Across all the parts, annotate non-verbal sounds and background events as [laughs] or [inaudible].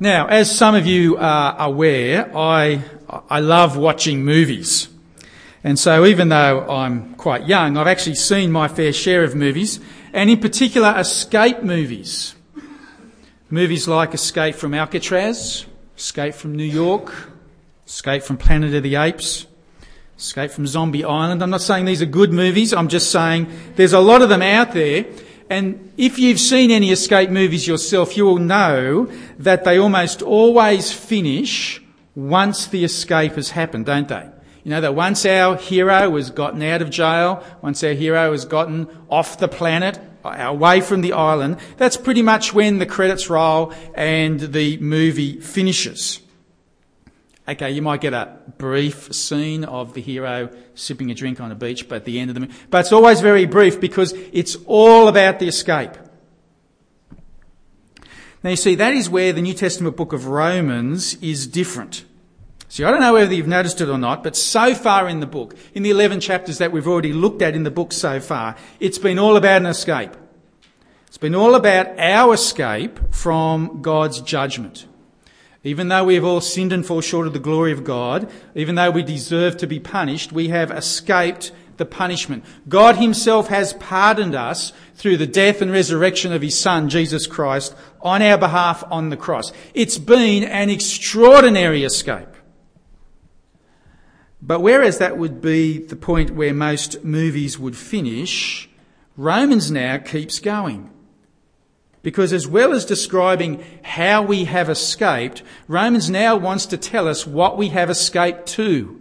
Now, as some of you are aware, I, I love watching movies. And so even though I'm quite young, I've actually seen my fair share of movies, and in particular escape movies. Movies like Escape from Alcatraz, Escape from New York, Escape from Planet of the Apes, Escape from Zombie Island. I'm not saying these are good movies, I'm just saying there's a lot of them out there and if you've seen any escape movies yourself, you will know that they almost always finish once the escape has happened, don't they? You know that once our hero has gotten out of jail, once our hero has gotten off the planet, away from the island, that's pretty much when the credits roll and the movie finishes. Okay, you might get a brief scene of the hero sipping a drink on a beach, but at the end of the movie, but it's always very brief because it's all about the escape. Now you see, that is where the New Testament book of Romans is different. See, I don't know whether you've noticed it or not, but so far in the book, in the 11 chapters that we've already looked at in the book so far, it's been all about an escape. It's been all about our escape from God's judgment. Even though we have all sinned and fall short of the glory of God, even though we deserve to be punished, we have escaped the punishment. God himself has pardoned us through the death and resurrection of his son, Jesus Christ, on our behalf on the cross. It's been an extraordinary escape. But whereas that would be the point where most movies would finish, Romans now keeps going. Because as well as describing how we have escaped, Romans now wants to tell us what we have escaped to.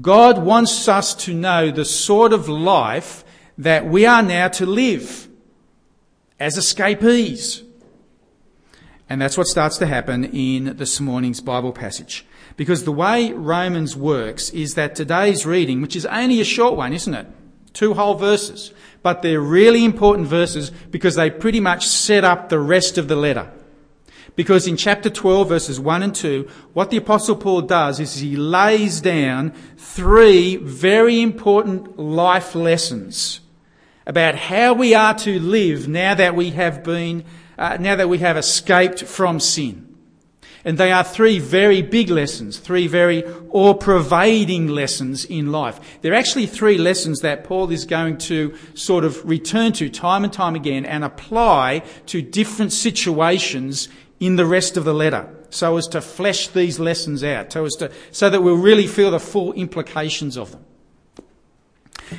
God wants us to know the sort of life that we are now to live as escapees. And that's what starts to happen in this morning's Bible passage. Because the way Romans works is that today's reading, which is only a short one, isn't it? Two whole verses but they're really important verses because they pretty much set up the rest of the letter. Because in chapter 12 verses 1 and 2, what the apostle Paul does is he lays down three very important life lessons about how we are to live now that we have been, uh, now that we have escaped from sin. And they are three very big lessons, three very all pervading lessons in life. They're actually three lessons that Paul is going to sort of return to time and time again and apply to different situations in the rest of the letter so as to flesh these lessons out, so as to, so that we'll really feel the full implications of them.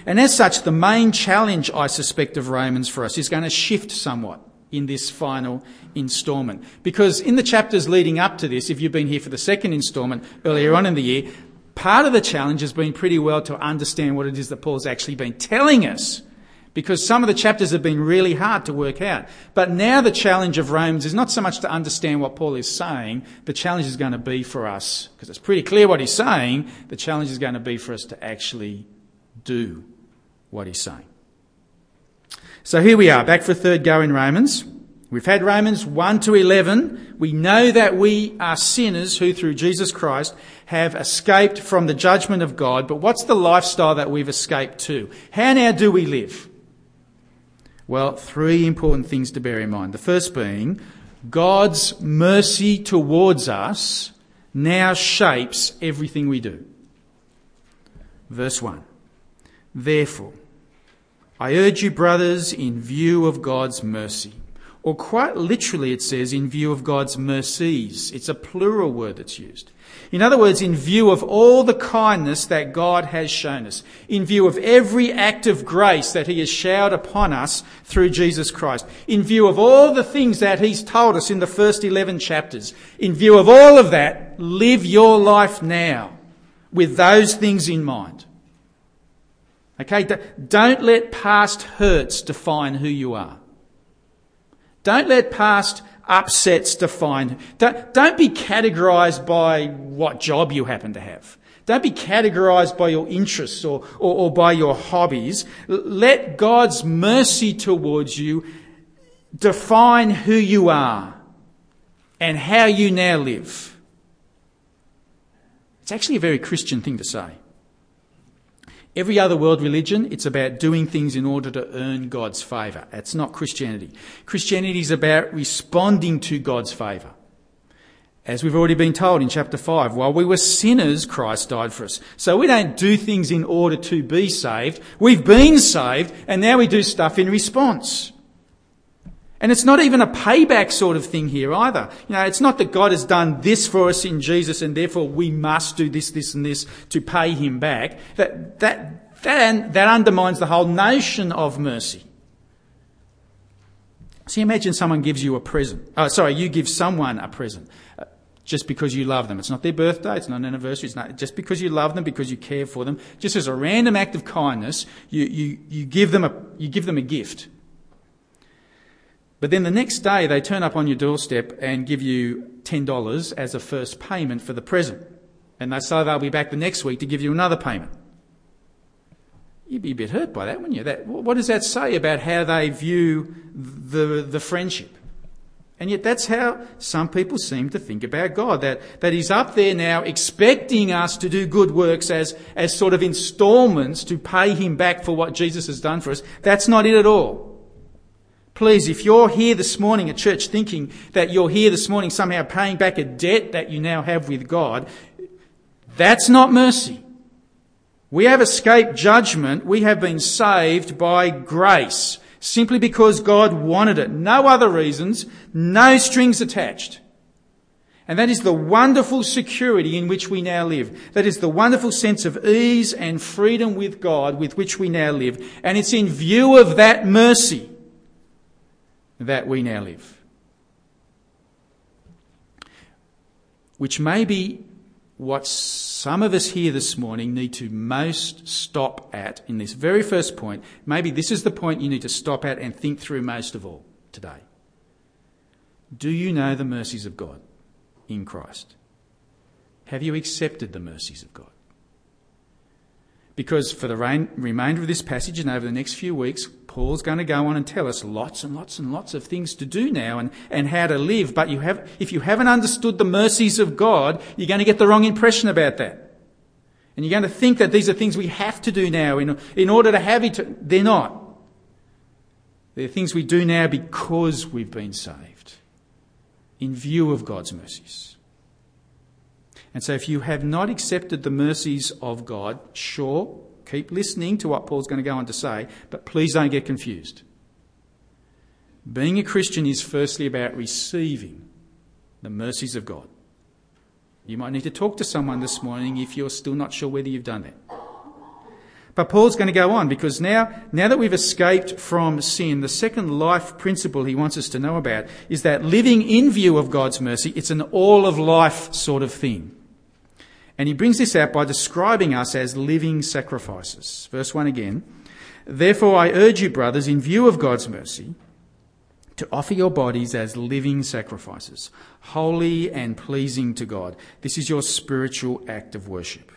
And as such, the main challenge, I suspect, of Romans for us is going to shift somewhat in this final instalment. Because in the chapters leading up to this, if you've been here for the second instalment earlier on in the year, part of the challenge has been pretty well to understand what it is that Paul's actually been telling us. Because some of the chapters have been really hard to work out. But now the challenge of Romans is not so much to understand what Paul is saying, the challenge is going to be for us, because it's pretty clear what he's saying, the challenge is going to be for us to actually do what he's saying. So here we are, back for a third go in Romans. We've had Romans 1 to 11. We know that we are sinners who, through Jesus Christ, have escaped from the judgment of God. But what's the lifestyle that we've escaped to? How now do we live? Well, three important things to bear in mind. The first being, God's mercy towards us now shapes everything we do. Verse 1. Therefore, I urge you, brothers, in view of God's mercy. Or quite literally, it says, in view of God's mercies. It's a plural word that's used. In other words, in view of all the kindness that God has shown us, in view of every act of grace that He has showered upon us through Jesus Christ, in view of all the things that He's told us in the first 11 chapters, in view of all of that, live your life now with those things in mind. Okay, don't let past hurts define who you are. Don't let past upsets define. Don't, don't be categorized by what job you happen to have. Don't be categorized by your interests or, or, or by your hobbies. Let God's mercy towards you define who you are and how you now live. It's actually a very Christian thing to say. Every other world religion, it's about doing things in order to earn God's favour. That's not Christianity. Christianity is about responding to God's favour. As we've already been told in chapter 5, while we were sinners, Christ died for us. So we don't do things in order to be saved. We've been saved, and now we do stuff in response. And it's not even a payback sort of thing here either. You know, it's not that God has done this for us in Jesus and therefore we must do this, this and this to pay him back. That, that, that, that undermines the whole notion of mercy. See, imagine someone gives you a present. Oh, sorry, you give someone a present uh, just because you love them. It's not their birthday, it's not an anniversary, it's not just because you love them, because you care for them. Just as a random act of kindness, you, you, you give them a, you give them a gift. But then the next day they turn up on your doorstep and give you $10 as a first payment for the present. And they say they'll be back the next week to give you another payment. You'd be a bit hurt by that, wouldn't you? That, what does that say about how they view the, the friendship? And yet that's how some people seem to think about God. That, that He's up there now expecting us to do good works as, as sort of installments to pay Him back for what Jesus has done for us. That's not it at all. Please, if you're here this morning at church thinking that you're here this morning somehow paying back a debt that you now have with God, that's not mercy. We have escaped judgment. We have been saved by grace simply because God wanted it. No other reasons, no strings attached. And that is the wonderful security in which we now live. That is the wonderful sense of ease and freedom with God with which we now live. And it's in view of that mercy that we now live. Which may be what some of us here this morning need to most stop at in this very first point. Maybe this is the point you need to stop at and think through most of all today. Do you know the mercies of God in Christ? Have you accepted the mercies of God? Because for the remainder of this passage and over the next few weeks, Paul's going to go on and tell us lots and lots and lots of things to do now and, and how to live. But you have, if you haven't understood the mercies of God, you're going to get the wrong impression about that. And you're going to think that these are things we have to do now in, in order to have it. They're not. They're things we do now because we've been saved in view of God's mercies. And so if you have not accepted the mercies of God, sure, keep listening to what Paul's going to go on to say, but please don't get confused. Being a Christian is firstly about receiving the mercies of God. You might need to talk to someone this morning if you're still not sure whether you've done that. But Paul's going to go on because now, now that we've escaped from sin, the second life principle he wants us to know about is that living in view of God's mercy, it's an all of life sort of thing. And he brings this out by describing us as living sacrifices. Verse 1 again. Therefore, I urge you, brothers, in view of God's mercy, to offer your bodies as living sacrifices, holy and pleasing to God. This is your spiritual act of worship.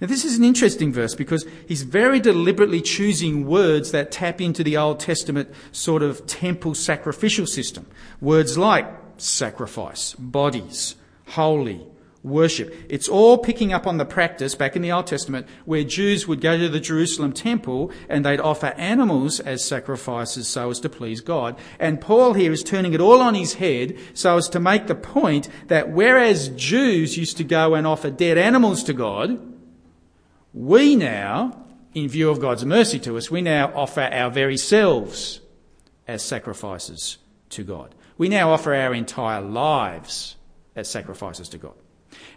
Now, this is an interesting verse because he's very deliberately choosing words that tap into the Old Testament sort of temple sacrificial system. Words like sacrifice, bodies, holy, worship. It's all picking up on the practice back in the Old Testament where Jews would go to the Jerusalem temple and they'd offer animals as sacrifices so as to please God. And Paul here is turning it all on his head so as to make the point that whereas Jews used to go and offer dead animals to God, we now, in view of God's mercy to us, we now offer our very selves as sacrifices to God. We now offer our entire lives as sacrifices to God.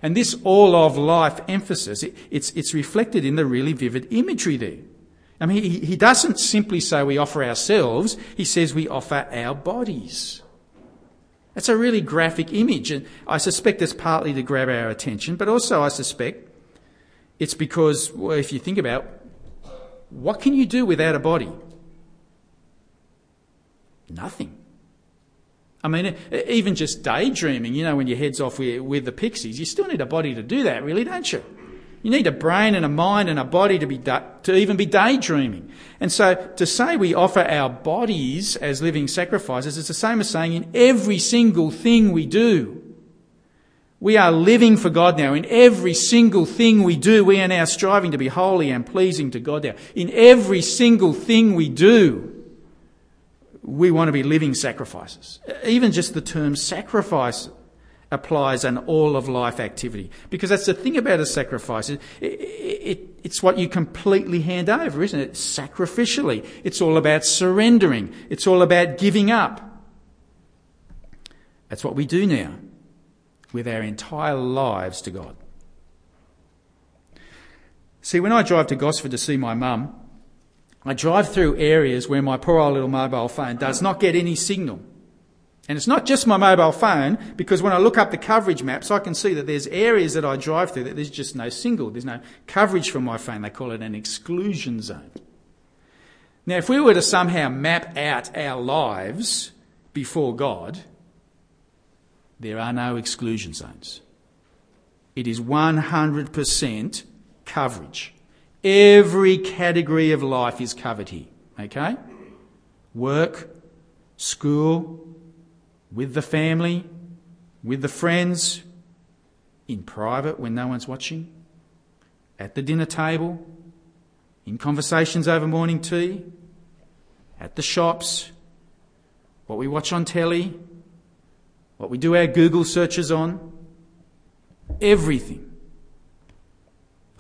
And this all of life emphasis, it, it's, it's reflected in the really vivid imagery there. I mean, he, he doesn't simply say we offer ourselves, he says we offer our bodies. That's a really graphic image, and I suspect it's partly to grab our attention, but also I suspect it's because, well, if you think about what can you do without a body? Nothing. I mean, even just daydreaming, you know, when your head's off with, with the pixies, you still need a body to do that, really, don't you? You need a brain and a mind and a body to be to even be daydreaming. And so to say we offer our bodies as living sacrifices is the same as saying in every single thing we do. We are living for God now. In every single thing we do, we are now striving to be holy and pleasing to God now. In every single thing we do, we want to be living sacrifices. Even just the term sacrifice applies an all of life activity. Because that's the thing about a sacrifice. It, it, it, it's what you completely hand over, isn't it? Sacrificially. It's all about surrendering. It's all about giving up. That's what we do now with our entire lives to God. See, when I drive to Gosford to see my mum, I drive through areas where my poor old little mobile phone does not get any signal. And it's not just my mobile phone, because when I look up the coverage maps, I can see that there's areas that I drive through that there's just no signal. There's no coverage from my phone. They call it an exclusion zone. Now, if we were to somehow map out our lives before God, there are no exclusion zones. It is 100% coverage. Every category of life is covered here. Okay? Work, school, with the family, with the friends, in private when no one's watching, at the dinner table, in conversations over morning tea, at the shops, what we watch on telly, what we do our Google searches on, everything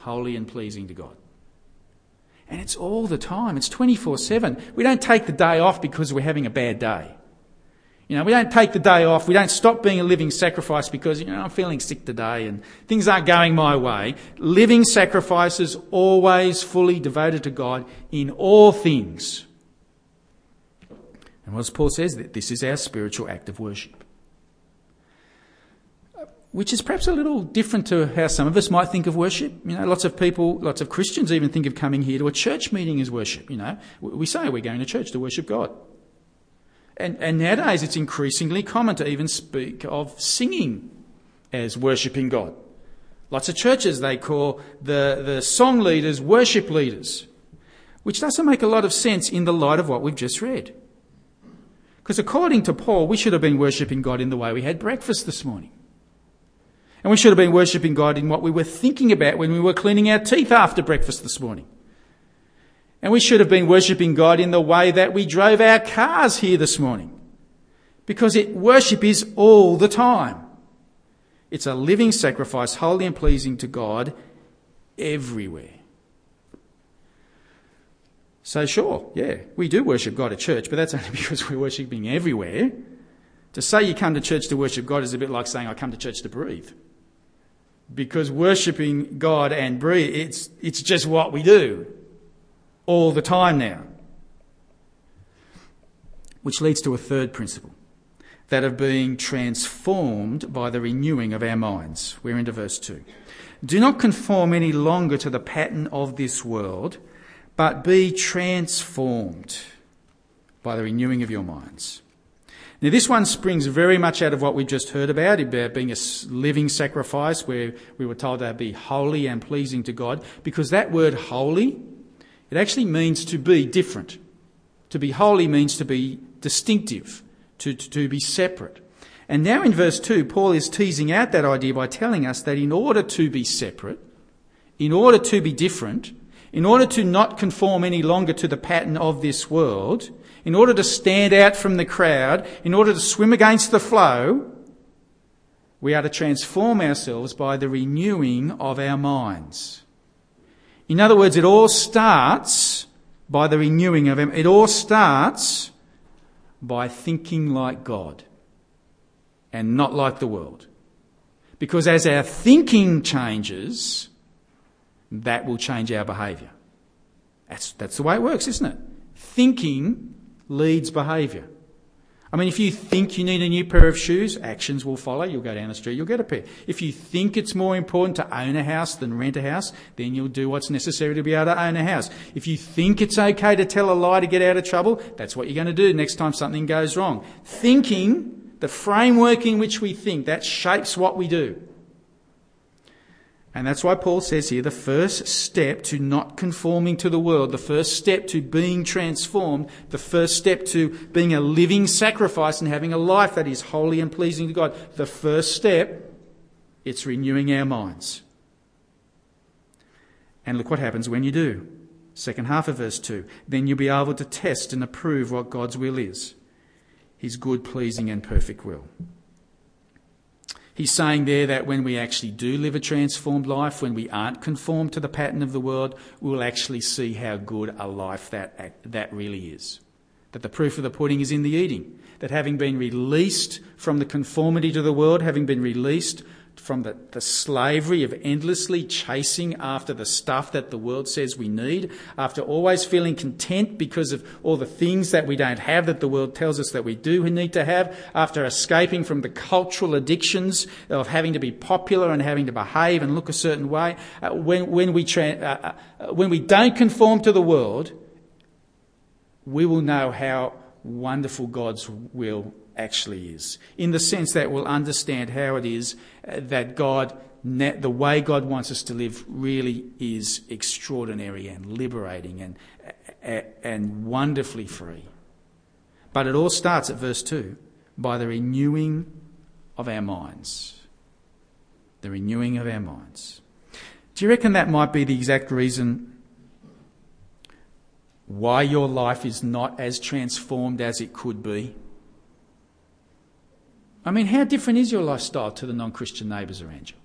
holy and pleasing to God. And it's all the time. It's 24 7. We don't take the day off because we're having a bad day. You know, we don't take the day off. We don't stop being a living sacrifice because, you know, I'm feeling sick today and things aren't going my way. Living sacrifices always fully devoted to God in all things. And as Paul says, that this is our spiritual act of worship which is perhaps a little different to how some of us might think of worship. You know, lots of people, lots of Christians even think of coming here to a church meeting as worship. You know, we say we're going to church to worship God. And, and nowadays it's increasingly common to even speak of singing as worshipping God. Lots of churches, they call the, the song leaders worship leaders, which doesn't make a lot of sense in the light of what we've just read. Because according to Paul, we should have been worshipping God in the way we had breakfast this morning. And we should have been worshipping God in what we were thinking about when we were cleaning our teeth after breakfast this morning. And we should have been worshipping God in the way that we drove our cars here this morning. Because it, worship is all the time. It's a living sacrifice, holy and pleasing to God everywhere. So, sure, yeah, we do worship God at church, but that's [laughs] only because we're worshipping everywhere. To say you come to church to worship God is a bit like saying I come to church to breathe because worshipping God and breathe, it's, it's just what we do all the time now. Which leads to a third principle that of being transformed by the renewing of our minds. We're into verse 2. Do not conform any longer to the pattern of this world, but be transformed by the renewing of your minds. Now, this one springs very much out of what we just heard about, about being a living sacrifice, where we were told to be holy and pleasing to God, because that word holy, it actually means to be different. To be holy means to be distinctive, to, to, to be separate. And now in verse 2, Paul is teasing out that idea by telling us that in order to be separate, in order to be different, in order to not conform any longer to the pattern of this world, in order to stand out from the crowd, in order to swim against the flow, we are to transform ourselves by the renewing of our minds. In other words, it all starts by the renewing of it all starts by thinking like God and not like the world. Because as our thinking changes, that will change our behaviour. That's, that's the way it works, isn't it? Thinking leads behaviour. I mean, if you think you need a new pair of shoes, actions will follow. You'll go down the street, you'll get a pair. If you think it's more important to own a house than rent a house, then you'll do what's necessary to be able to own a house. If you think it's okay to tell a lie to get out of trouble, that's what you're going to do next time something goes wrong. Thinking, the framework in which we think, that shapes what we do. And that's why Paul says here the first step to not conforming to the world, the first step to being transformed, the first step to being a living sacrifice and having a life that is holy and pleasing to God, the first step, it's renewing our minds. And look what happens when you do. Second half of verse 2. Then you'll be able to test and approve what God's will is His good, pleasing, and perfect will. He's saying there that when we actually do live a transformed life, when we aren't conformed to the pattern of the world, we'll actually see how good a life that, that really is. That the proof of the pudding is in the eating. That having been released from the conformity to the world, having been released from the, the slavery of endlessly chasing after the stuff that the world says we need, after always feeling content because of all the things that we don't have that the world tells us that we do need to have, after escaping from the cultural addictions of having to be popular and having to behave and look a certain way, uh, when, when, we tra- uh, uh, when we don't conform to the world, we will know how wonderful God's will actually is, in the sense that we'll understand how it is uh, that God, the way God wants us to live, really is extraordinary and liberating and, and wonderfully free. But it all starts at verse 2 by the renewing of our minds. The renewing of our minds. Do you reckon that might be the exact reason why your life is not as transformed as it could be? I mean, how different is your lifestyle to the non Christian neighbours around you?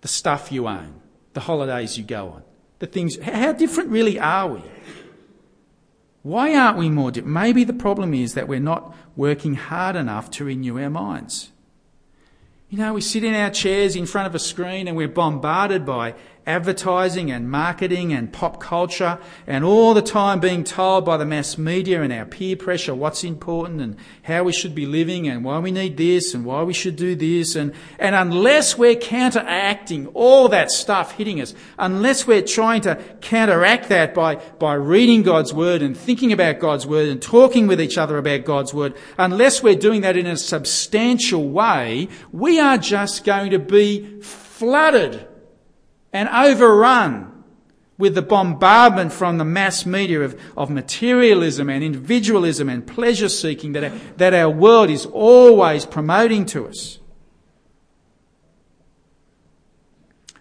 The stuff you own, the holidays you go on, the things. How different really are we? Why aren't we more different? Maybe the problem is that we're not working hard enough to renew our minds. You know, we sit in our chairs in front of a screen and we're bombarded by advertising and marketing and pop culture and all the time being told by the mass media and our peer pressure what's important and how we should be living and why we need this and why we should do this. And, and unless we're counteracting all that stuff hitting us, unless we're trying to counteract that by, by reading God's word and thinking about God's word and talking with each other about God's word, unless we're doing that in a substantial way, we are just going to be flooded and overrun with the bombardment from the mass media of, of materialism and individualism and pleasure seeking that that our world is always promoting to us.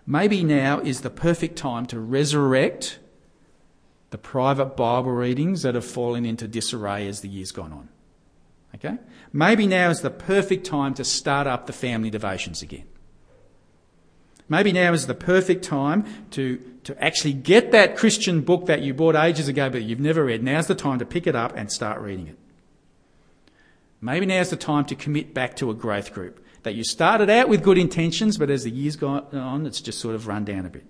Maybe now is the perfect time to resurrect the private Bible readings that have fallen into disarray as the years gone on. Okay? Maybe now is the perfect time to start up the family devotions again. Maybe now is the perfect time to, to actually get that Christian book that you bought ages ago but you've never read. Now's the time to pick it up and start reading it. Maybe now's the time to commit back to a growth group that you started out with good intentions, but as the years go on, it's just sort of run down a bit.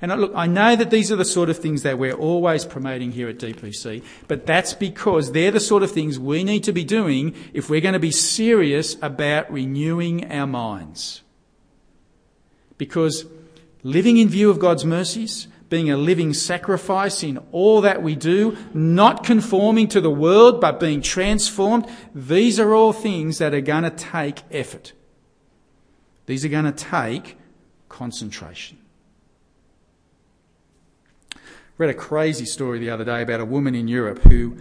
And look, I know that these are the sort of things that we're always promoting here at DPC, but that's because they're the sort of things we need to be doing if we're going to be serious about renewing our minds. Because living in view of God's mercies, being a living sacrifice in all that we do, not conforming to the world, but being transformed, these are all things that are going to take effort. These are going to take concentration. Read a crazy story the other day about a woman in Europe who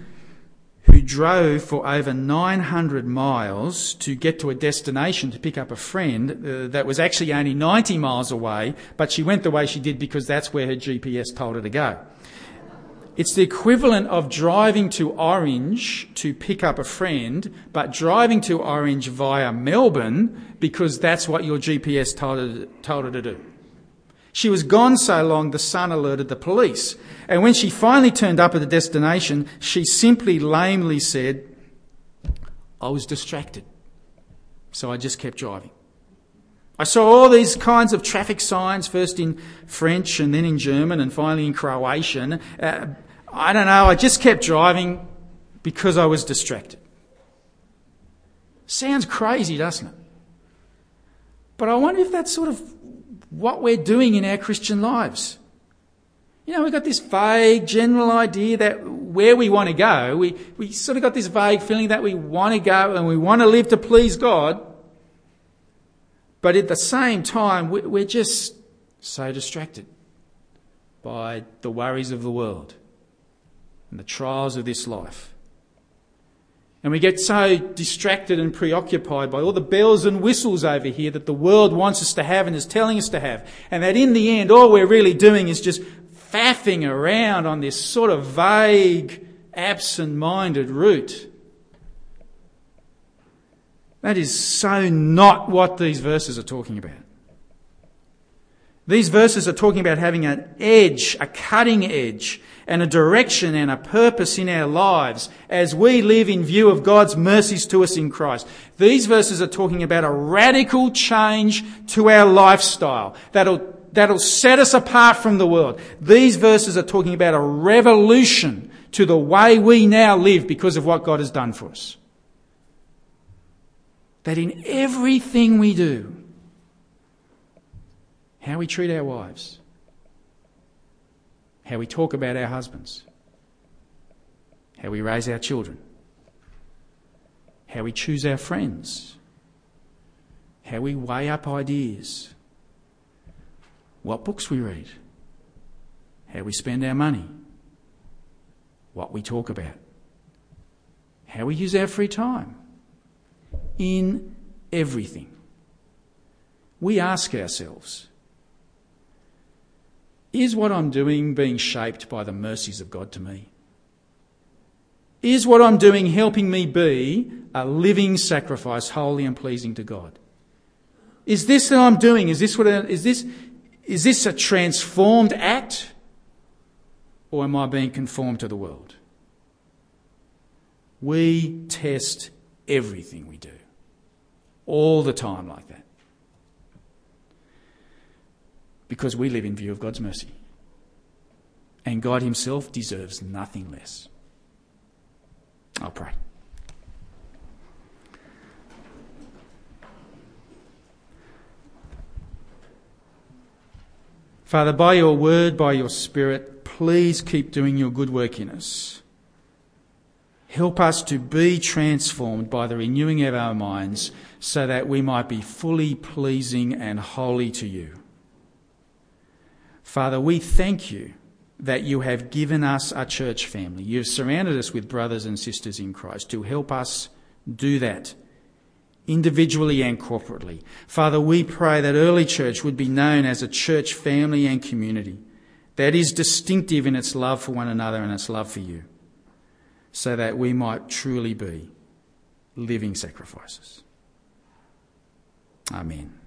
drove for over 900 miles to get to a destination to pick up a friend uh, that was actually only 90 miles away, but she went the way she did because that's where her GPS told her to go. It's the equivalent of driving to Orange to pick up a friend, but driving to Orange via Melbourne because that's what your GPS told her, told her to do. She was gone so long the son alerted the police. And when she finally turned up at the destination, she simply lamely said, I was distracted. So I just kept driving. I saw all these kinds of traffic signs, first in French and then in German and finally in Croatian. Uh, I don't know, I just kept driving because I was distracted. Sounds crazy, doesn't it? But I wonder if that sort of what we're doing in our Christian lives. You know, we've got this vague general idea that where we want to go, we, we sort of got this vague feeling that we want to go and we want to live to please God. But at the same time, we're just so distracted by the worries of the world and the trials of this life. And we get so distracted and preoccupied by all the bells and whistles over here that the world wants us to have and is telling us to have. And that in the end, all we're really doing is just faffing around on this sort of vague, absent minded route. That is so not what these verses are talking about. These verses are talking about having an edge, a cutting edge, and a direction and a purpose in our lives as we live in view of God's mercies to us in Christ. These verses are talking about a radical change to our lifestyle that'll, that'll set us apart from the world. These verses are talking about a revolution to the way we now live because of what God has done for us. That in everything we do, how we treat our wives, how we talk about our husbands, how we raise our children, how we choose our friends, how we weigh up ideas, what books we read, how we spend our money, what we talk about, how we use our free time, in everything. We ask ourselves, is what I'm doing being shaped by the mercies of God to me? Is what I'm doing helping me be a living sacrifice, holy and pleasing to God? Is this that I'm doing, is this what, is this, is this a transformed act? Or am I being conformed to the world? We test everything we do. All the time like that because we live in view of God's mercy. And God Himself deserves nothing less. I'll pray. Father, by your word, by your spirit, please keep doing your good work in us. Help us to be transformed by the renewing of our minds so that we might be fully pleasing and holy to you. Father, we thank you that you have given us a church family. You've surrounded us with brothers and sisters in Christ to help us do that individually and corporately. Father, we pray that early church would be known as a church family and community that is distinctive in its love for one another and its love for you, so that we might truly be living sacrifices. Amen.